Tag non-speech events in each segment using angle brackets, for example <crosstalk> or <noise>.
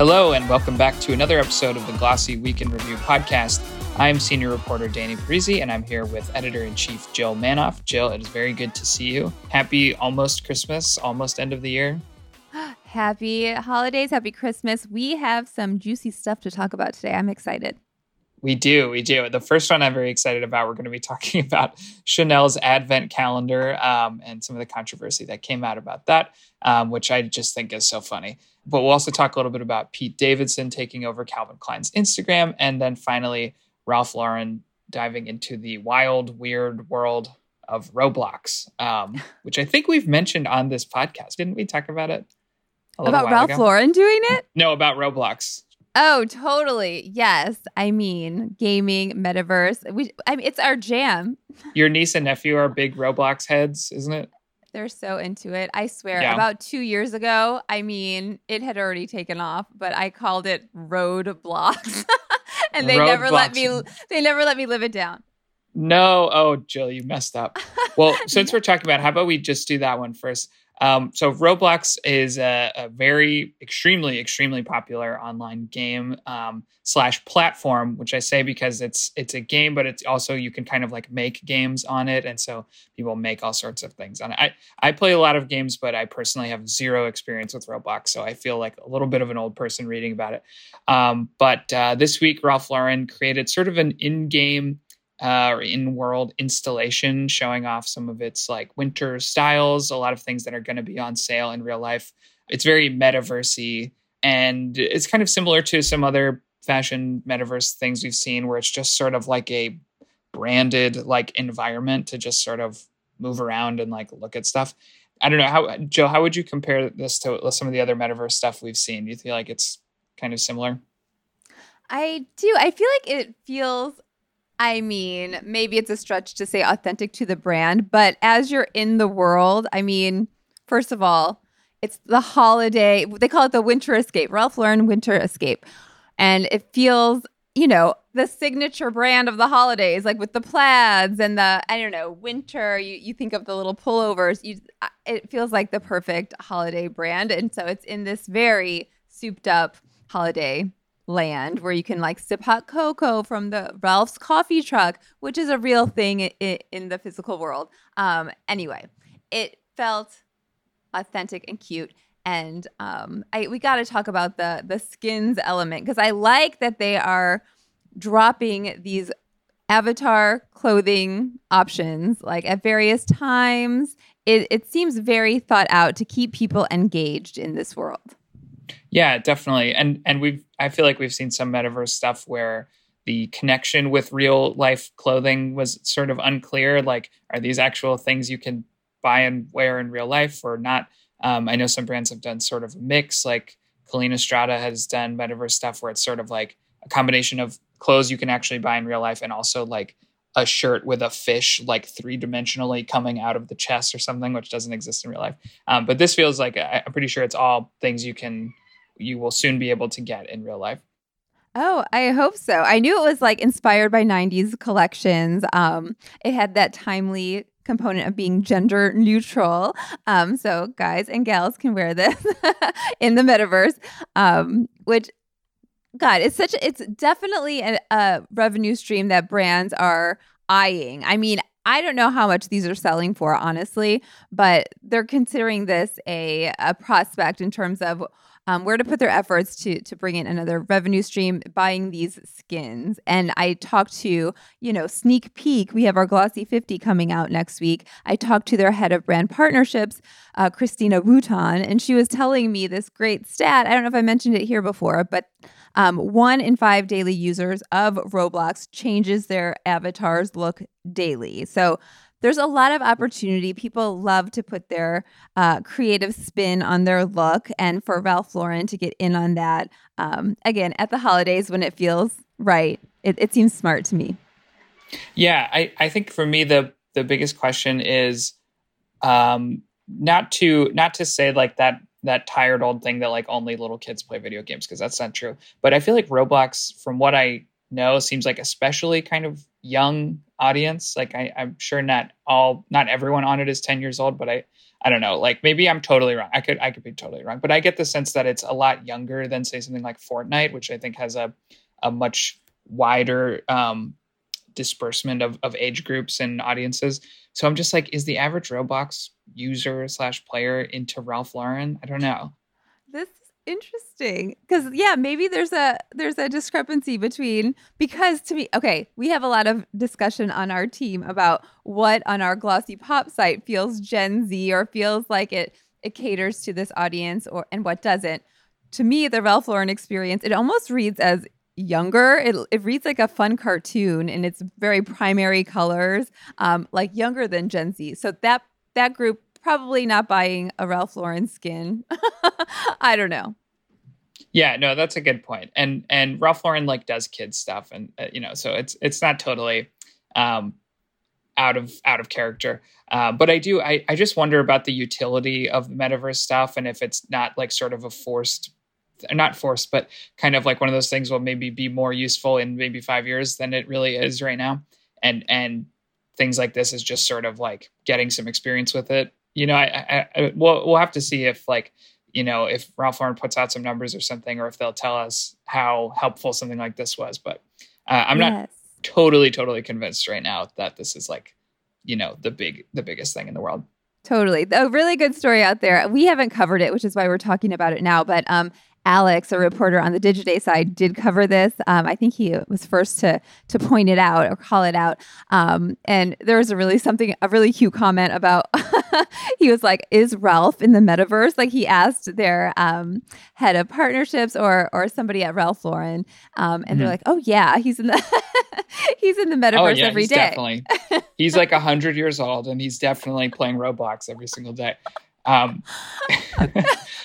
Hello, and welcome back to another episode of the Glossy Week in Review podcast. I'm senior reporter Danny Parisi, and I'm here with editor in chief Jill Manoff. Jill, it is very good to see you. Happy almost Christmas, almost end of the year. <gasps> Happy holidays, happy Christmas. We have some juicy stuff to talk about today. I'm excited. We do, we do. The first one I'm very excited about. We're going to be <laughs> talking about Chanel's Advent calendar um, and some of the controversy that came out about that, um, which I just think is so funny. But we'll also talk a little bit about Pete Davidson taking over Calvin Klein's Instagram. And then finally, Ralph Lauren diving into the wild, weird world of Roblox, um, <laughs> which I think we've mentioned on this podcast. Didn't we talk about it? About Ralph ago? Lauren doing it? No, about Roblox. Oh, totally. Yes. I mean, gaming, metaverse. We I mean, it's our jam. <laughs> Your niece and nephew are big Roblox heads, isn't it? They're so into it. I swear. Yeah. About two years ago, I mean, it had already taken off, but I called it roadblocks. <laughs> and they Road never blocks. let me they never let me live it down. No, oh Jill, you messed up. Well, <laughs> since we're talking about, how about we just do that one first? Um, so Roblox is a, a, very extremely extremely popular online game um, slash platform, which I say because it's it's a game, but it's also you can kind of like make games on it, and so people make all sorts of things on it. I I play a lot of games, but I personally have zero experience with Roblox, so I feel like a little bit of an old person reading about it. Um, but uh, this week, Ralph Lauren created sort of an in-game uh, or in-world installation showing off some of its like winter styles, a lot of things that are going to be on sale in real life. It's very metaversey, and it's kind of similar to some other fashion metaverse things we've seen, where it's just sort of like a branded like environment to just sort of move around and like look at stuff. I don't know how Joe. How would you compare this to some of the other metaverse stuff we've seen? Do you feel like it's kind of similar? I do. I feel like it feels I mean, maybe it's a stretch to say authentic to the brand, but as you're in the world, I mean, first of all, it's the holiday. They call it the winter escape, Ralph Lauren winter escape. And it feels, you know, the signature brand of the holidays, like with the plaids and the, I don't know, winter. You, you think of the little pullovers. You, uh, it feels like the perfect holiday brand. And so it's in this very souped up holiday land where you can like sip hot cocoa from the Ralph's coffee truck, which is a real thing in, the physical world. Um, anyway, it felt authentic and cute. And um, I, we got to talk about the the skins element because I like that they are dropping these avatar clothing options like at various times. It, it seems very thought out to keep people engaged in this world. Yeah, definitely. And and we've I feel like we've seen some metaverse stuff where the connection with real life clothing was sort of unclear. Like, are these actual things you can buy and wear in real life or not? Um, I know some brands have done sort of a mix. Like Collina Strada has done metaverse stuff where it's sort of like a combination of clothes you can actually buy in real life and also like a shirt with a fish like three dimensionally coming out of the chest or something, which doesn't exist in real life. Um, but this feels like I'm pretty sure it's all things you can you will soon be able to get in real life. Oh, I hope so. I knew it was like inspired by 90s collections. Um, it had that timely component of being gender neutral. Um, so guys and gals can wear this <laughs> in the metaverse, um, which God, it's such a, it's definitely a, a revenue stream that brands are eyeing. I mean, I don't know how much these are selling for, honestly, but they're considering this a, a prospect in terms of um, where to put their efforts to to bring in another revenue stream buying these skins. And I talked to, you know, sneak peek. We have our Glossy 50 coming out next week. I talked to their head of brand partnerships, uh, Christina Wootton, and she was telling me this great stat. I don't know if I mentioned it here before, but um, one in five daily users of Roblox changes their avatar's look daily. So there's a lot of opportunity. People love to put their uh, creative spin on their look, and for Ralph Lauren to get in on that um, again at the holidays when it feels right, it, it seems smart to me. Yeah, I, I think for me the the biggest question is um, not to not to say like that that tired old thing that like only little kids play video games because that's not true. But I feel like Roblox, from what I know, seems like especially kind of young audience. Like I, I'm sure not all, not everyone on it is 10 years old, but I, I don't know. Like maybe I'm totally wrong. I could, I could be totally wrong, but I get the sense that it's a lot younger than say something like Fortnite, which I think has a, a much wider um, disbursement of, of age groups and audiences. So I'm just like, is the average Roblox user slash player into Ralph Lauren? I don't know. This interesting. Because yeah maybe there's a there's a discrepancy between because to me okay we have a lot of discussion on our team about what on our glossy pop site feels gen z or feels like it it caters to this audience or and what doesn't. To me the ralph lauren experience it almost reads as younger. It, it reads like a fun cartoon and it's very primary colors um like younger than gen z. So that that group probably not buying a Ralph Lauren skin. <laughs> I don't know. Yeah, no, that's a good point. And and Ralph Lauren like does kids stuff, and uh, you know, so it's it's not totally um, out of out of character. Uh, but I do, I I just wonder about the utility of the metaverse stuff, and if it's not like sort of a forced, not forced, but kind of like one of those things will maybe be more useful in maybe five years than it really is right now. And and things like this is just sort of like getting some experience with it. You know, I, I, I we'll we'll have to see if like you know, if Ralph Lauren puts out some numbers or something, or if they'll tell us how helpful something like this was. But uh, I'm yes. not totally, totally convinced right now that this is like, you know, the big, the biggest thing in the world. Totally. A really good story out there. We haven't covered it, which is why we're talking about it now. But um, Alex, a reporter on the Digiday side, did cover this. Um, I think he was first to to point it out or call it out. Um, and there was a really something a really cute comment about. <laughs> <laughs> he was like, "Is Ralph in the metaverse?" Like he asked their um, head of partnerships or or somebody at Ralph Lauren, um, and mm-hmm. they're like, "Oh yeah, he's in the <laughs> he's in the metaverse oh, yeah, every day. Definitely, he's like hundred years old, and he's definitely playing Roblox every single day." Um, <laughs>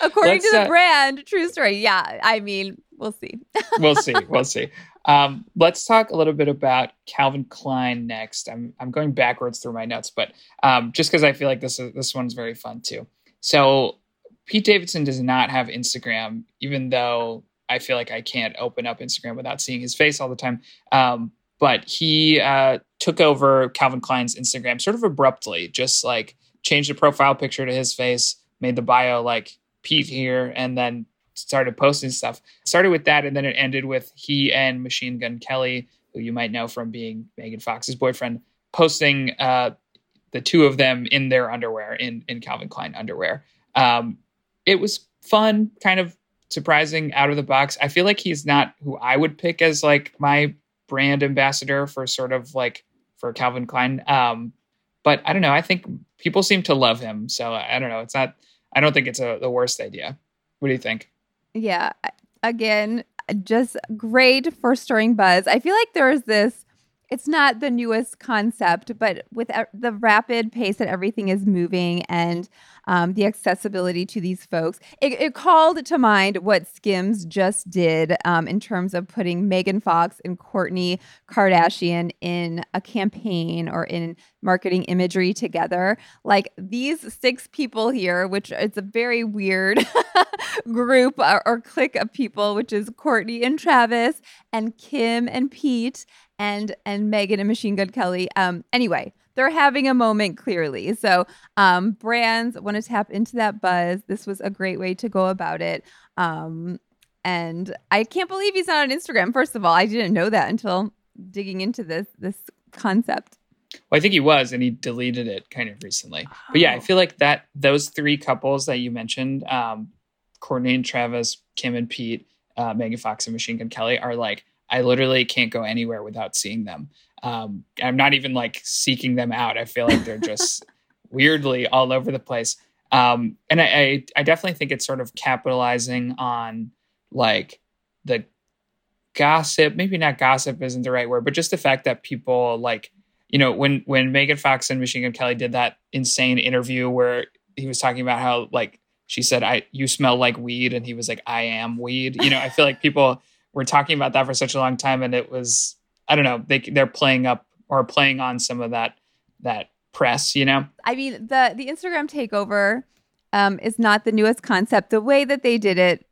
According to the uh, brand, true story. Yeah, I mean, we'll see. we'll see. <laughs> We'll see. Um, let's talk a little bit about Calvin Klein next. I'm I'm going backwards through my notes, but um, just because I feel like this is, this one's very fun too. So Pete Davidson does not have Instagram, even though I feel like I can't open up Instagram without seeing his face all the time. Um, but he uh, took over Calvin Klein's Instagram sort of abruptly, just like changed the profile picture to his face, made the bio like Pete here, and then started posting stuff. Started with that, and then it ended with he and Machine Gun Kelly, who you might know from being Megan Fox's boyfriend, posting uh, the two of them in their underwear, in in Calvin Klein underwear. Um, it was fun, kind of surprising, out of the box. I feel like he's not who I would pick as like my brand ambassador for sort of like for Calvin Klein. Um, but I don't know. I think people seem to love him, so I don't know. It's not I don't think it's a, the worst idea. What do you think? Yeah. Again, just great for stirring buzz. I feel like there's this, it's not the newest concept, but with the rapid pace that everything is moving and um, the accessibility to these folks. It, it, called to mind what Skims just did um, in terms of putting Megan Fox and Kourtney Kardashian in a campaign or in marketing imagery together. Like these six people here, which is a very weird <laughs> group or, or clique of people, which is Kourtney and Travis and Kim and Pete and and Megan and Machine Gun Kelly. Um, anyway, they're having a moment clearly. So um, brands want to tap into that buzz. This was a great way to go about it. Um, and I can't believe he's not on Instagram. First of all, I didn't know that until digging into this this concept. Well, I think he was, and he deleted it kind of recently. Oh. But yeah, I feel like that those three couples that you mentioned, um, Kourtney and Travis, Kim and Pete, uh, Megan Fox and Machine Gun Kelly, are like I literally can't go anywhere without seeing them. Um, I'm not even like seeking them out. I feel like they're just <laughs> weirdly all over the place. Um, and I, I, I definitely think it's sort of capitalizing on like the gossip. Maybe not gossip isn't the right word, but just the fact that people like, you know, when when Megan Fox and Machine Gun Kelly did that insane interview where he was talking about how like she said, "I you smell like weed," and he was like, "I am weed." You know, I feel like people were talking about that for such a long time, and it was I don't know they they're playing up or playing on some of that that press, you know. I mean the the Instagram takeover um, is not the newest concept. The way that they did it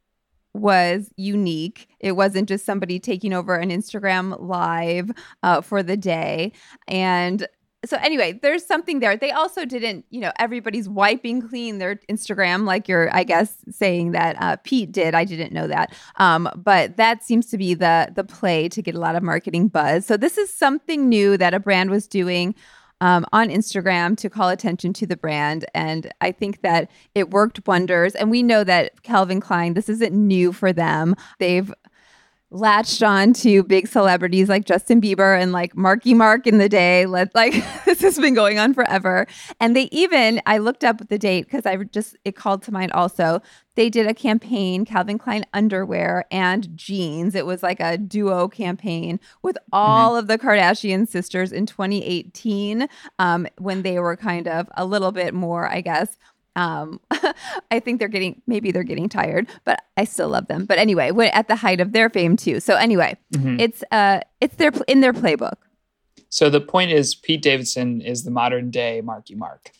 was unique. It wasn't just somebody taking over an Instagram live uh, for the day. And so anyway, there's something there. They also didn't, you know, everybody's wiping clean their Instagram like you're, I guess, saying that uh, Pete did. I didn't know that, um, but that seems to be the the play to get a lot of marketing buzz. So this is something new that a brand was doing. Um, on Instagram to call attention to the brand. And I think that it worked wonders. And we know that Calvin Klein, this isn't new for them. They've latched on to big celebrities like Justin Bieber and like Marky Mark in the day. Let like <laughs> this has been going on forever. And they even I looked up the date because I just it called to mind also. They did a campaign, Calvin Klein underwear and jeans. It was like a duo campaign with all mm-hmm. of the Kardashian sisters in 2018 um, when they were kind of a little bit more, I guess, um, <laughs> I think they're getting maybe they're getting tired, but I still love them. But anyway, we're at the height of their fame too. So anyway, mm-hmm. it's uh it's their in their playbook. So the point is, Pete Davidson is the modern day Marky Mark.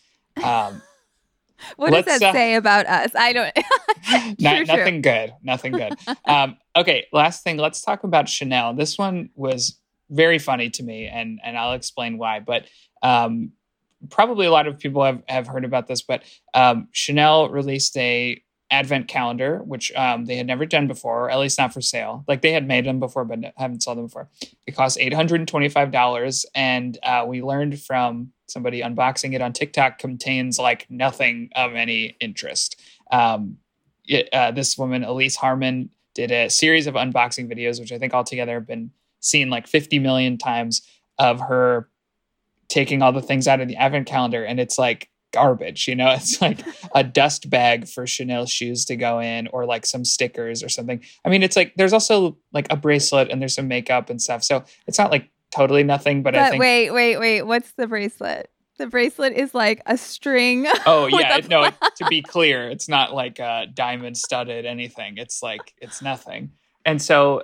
Um, <laughs> what does that uh, say about us? I don't. <laughs> not, nothing good. Nothing good. um, okay, last thing. Let's talk about Chanel. This one was very funny to me, and and I'll explain why. But um, probably a lot of people have, have heard about this, but um, Chanel released a advent calendar, which um, they had never done before, at least not for sale. Like they had made them before, but haven't sold them before. It cost eight hundred and twenty-five dollars, and uh, we learned from somebody unboxing it on TikTok contains like nothing of any interest. Um, it, uh, this woman, Elise Harmon, did a series of unboxing videos, which I think altogether have been seen like fifty million times of her taking all the things out of the advent calendar and it's like garbage you know? <laughs> It's like a dust bag for chanel shoes to go in or like some stickers or something. I mean it's like there's also like a bracelet and there's some makeup and stuff so it's not like totally nothing but, but i think wait wait wait what's the bracelet? The bracelet is like a string <laughs> oh yeah no to be clear it's not like a diamond studded anything. It's like it's nothing. And so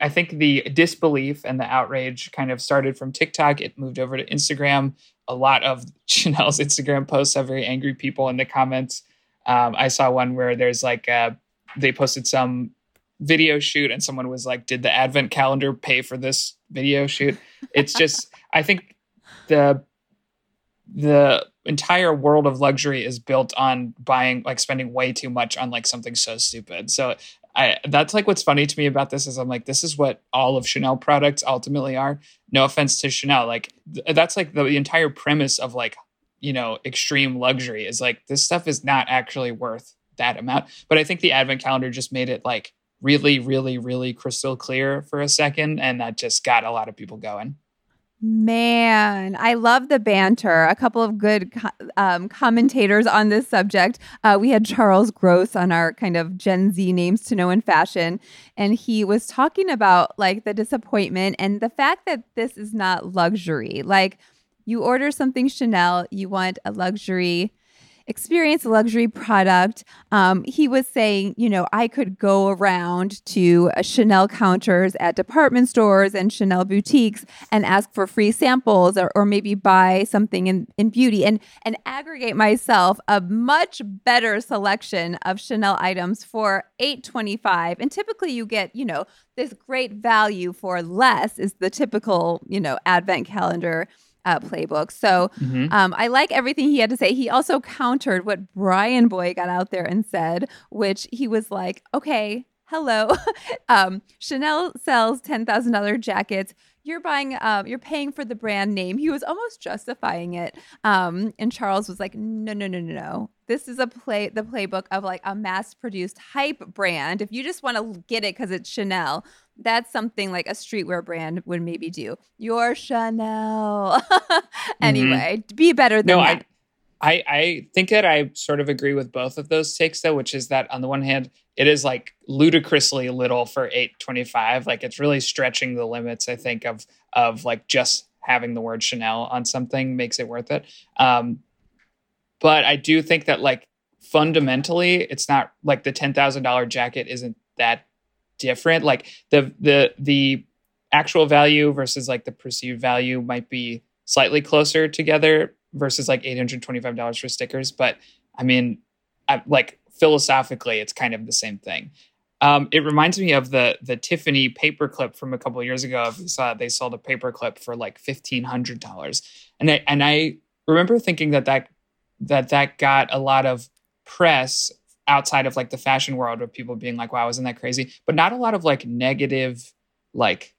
I think the disbelief and the outrage kind of started from TikTok. It moved over to Instagram. A lot of <laughs> Chanel's Instagram posts have very angry people in the comments. Um, I saw one where there's like uh, they posted some video shoot and someone was like, "Did the advent calendar pay for this video shoot?" It's just I think the the entire world of luxury is built on buying like spending way too much on like something so stupid. So I that's like what's funny to me about this is I'm like this is what all of Chanel products ultimately are. No offense to Chanel, like th- that's like the, the entire premise of like you know extreme luxury is like this stuff is not actually worth that amount. But I think the advent calendar just made it like really really really crystal clear for a second and that just got a lot of people going. Man, I love the banter. A couple of good um, commentators on this subject. Uh, we had Charles Gross on our kind of Gen Z names to know in fashion, and he was talking about like the disappointment and the fact that this is not luxury. Like, you order something Chanel, you want a luxury experience a luxury product. Um, he was saying, you know, I could go around to uh, Chanel counters at department stores and Chanel boutiques and ask for free samples or, or maybe buy something in, in beauty and, and aggregate myself a much better selection of Chanel items for 825 and typically you get you know this great value for less is the typical you know advent calendar uh, playbook. So mm-hmm. um, I like everything he had to say. He also countered what BryanBoy got out there and said, which he was like, okay, hello. <laughs> um, Chanel sells $10,000 jackets. You're buying, um, you're paying for the brand name. He was almost justifying it. Um, and Charles was like, no, no, no, no, no. This is a play, the playbook of like a mass produced hype brand. If you just want to get it because it's Chanel, that's something like a streetwear brand would maybe do. Your Chanel. <laughs> anyway, mm-hmm. be better than no, that. I, I I think that I sort of agree with both of those takes though, which is that on the one hand, it is like ludicrously little for 825. Like it's really stretching the limits, I think, of of like just having the word Chanel on something makes it worth it. Um, but I do think that like fundamentally, it's not like the ten thousand dollar jacket isn't that different. Like the the the actual value versus like the perceived value might be slightly closer together versus like eight hundred twenty five dollars for stickers. But I mean, I, like philosophically, it's kind of the same thing. Um, it reminds me of the the Tiffany paperclip from a couple years ago. You saw they sold a paperclip for like fifteen hundred dollars, and I and I remember thinking that that that that got a lot of press outside of like the fashion world of people being like, "Wow, isn't that crazy?" But not a lot of like negative, like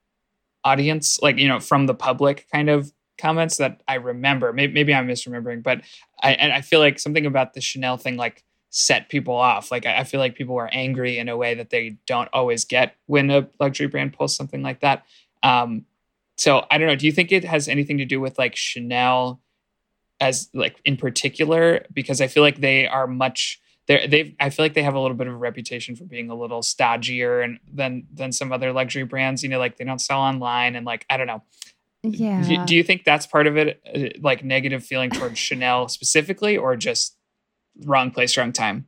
audience, like you know, from the public kind of comments that I remember. Maybe, maybe I'm misremembering, but I and I feel like something about the Chanel thing like set people off. Like I, I feel like people were angry in a way that they don't always get when a luxury brand pulls something like that. Um, so I don't know. Do you think it has anything to do with like Chanel as like in particular? Because I feel like they are much they they've I feel like they have a little bit of a reputation for being a little stodgier and than than some other luxury brands. You know, like they don't sell online and like I don't know. Yeah. Do, do you think that's part of it, uh, like negative feeling towards <clears throat> Chanel specifically, or just wrong place, wrong time?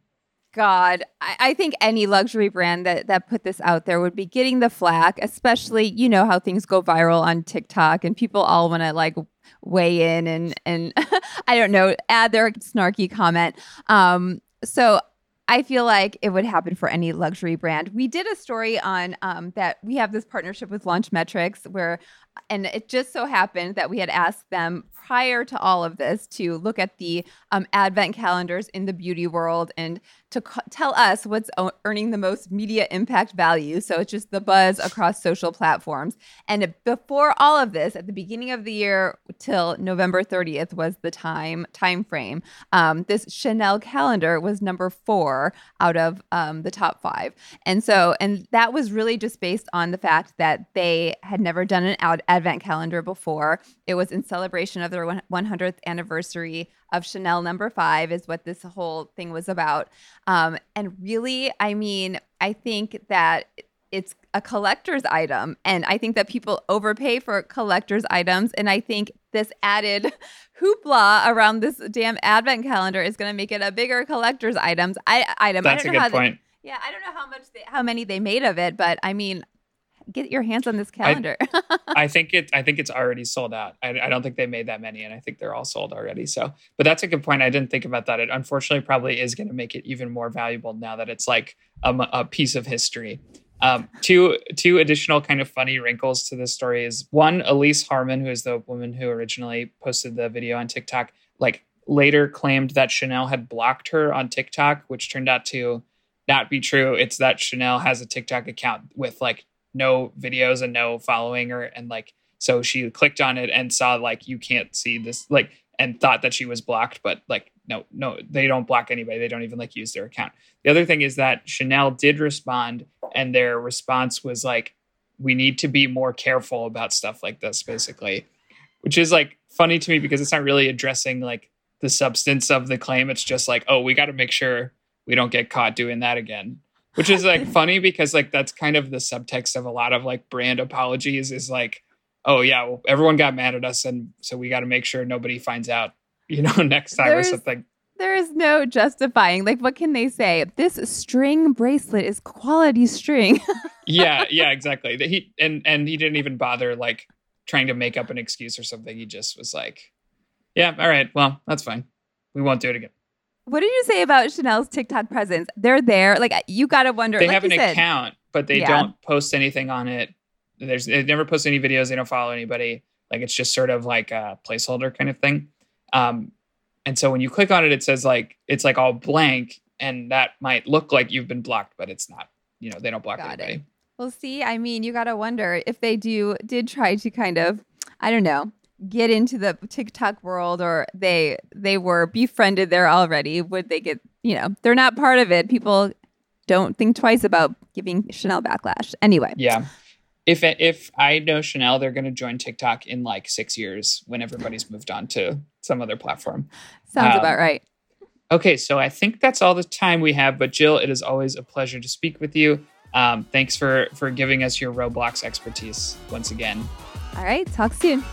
God, I, I, think any luxury brand that that put this out there would be getting the flack, especially you know how things go viral on TikTok and people all want to like weigh in and and <laughs> I don't know add their snarky comment. Um, so I feel like it would happen for any luxury brand. We did a story on um, that we have this partnership with Launchmetrics where and it just so happened that we had asked them prior to all of this to look at the um, advent calendars in the beauty world and to co- tell us what's o- earning the most media impact value. So it's just the buzz across social platforms. And before all of this, at the beginning of the year till November 30th was the time time frame. Um, this Chanel calendar was number four out of um, the top five, and so and that was really just based on the fact that they had never done an ad- advent calendar before. It was in celebration of their 100th anniversary of Chanel number five, is what this whole thing was about. Um, and really, I mean, I think that it's a collector's item. And I think that people overpay for collector's items. And I think this added <laughs> hoopla around this damn advent calendar is going to make it a bigger collector's items I, item. That's I don't a know good how point. They, yeah, I don't know how much they, how many they made of it, but I mean, get your hands on this calendar. I, <laughs> I, think it. I think it's already sold out. I, I, don't think they made that many, and I think they're all sold already. So, but that's a good point. I didn't think about that. It unfortunately probably is going to make it even more valuable now that it's like a, a piece of history. Um, two two additional kind of funny wrinkles to this story is one, Elise Harmon, who is the woman who originally posted the video on TikTok, like later claimed that Chanel had blocked her on TikTok, which turned out to not be true. It's that Chanel has a TikTok account with like no videos and no following her and like so she clicked on it and saw like you can't see this like and thought that she was blocked but like no no they don't block anybody. They don't even like use their account. The other thing is that chanel did respond and their response was like we need to be more careful about stuff like this basically. Which is like funny to me because it's not really addressing like the substance of the claim. It's just like oh we got to make sure we don't get caught doing that again which is like funny because like that's kind of the subtext of a lot of like brand apologies is like oh yeah well, everyone got mad at us and so we got to make sure nobody finds out <laughs> you know next time There's, or something. there is no justifying like what can they say? This string bracelet is quality string. <laughs> Yeah yeah exactly. He and and he didn't even bother like trying to make up an excuse or something. He just was like yeah all right well that's fine. We won't do it again what did you say about Chanel's TikTok presence? They're there. Like you got to wonder. They like have an said, account, but they yeah. don't post anything on it. There's they never post any videos. They don't follow anybody. Like it's just sort of like a placeholder kind of thing. Um, and so when you click on it, it says like it's like all blank, and that might look like you've been blocked, but it's not. You know, they don't block got anybody. It. Well, see, I mean, you got to wonder if they do did try to kind of, I don't know, get into the TikTok world or they they were befriended there already, would they get, you know, they're not part of it. People don't think twice about giving Chanel backlash. Anyway. Yeah. If if I know Chanel, they're going to join TikTok in like 6 years when everybody's moved on to some other platform. Sounds um, about right. Okay, so I think that's all the time we have, but Jill, it is always a pleasure to speak with you. Um, thanks for for giving us your Roblox expertise once again. All right, talk soon.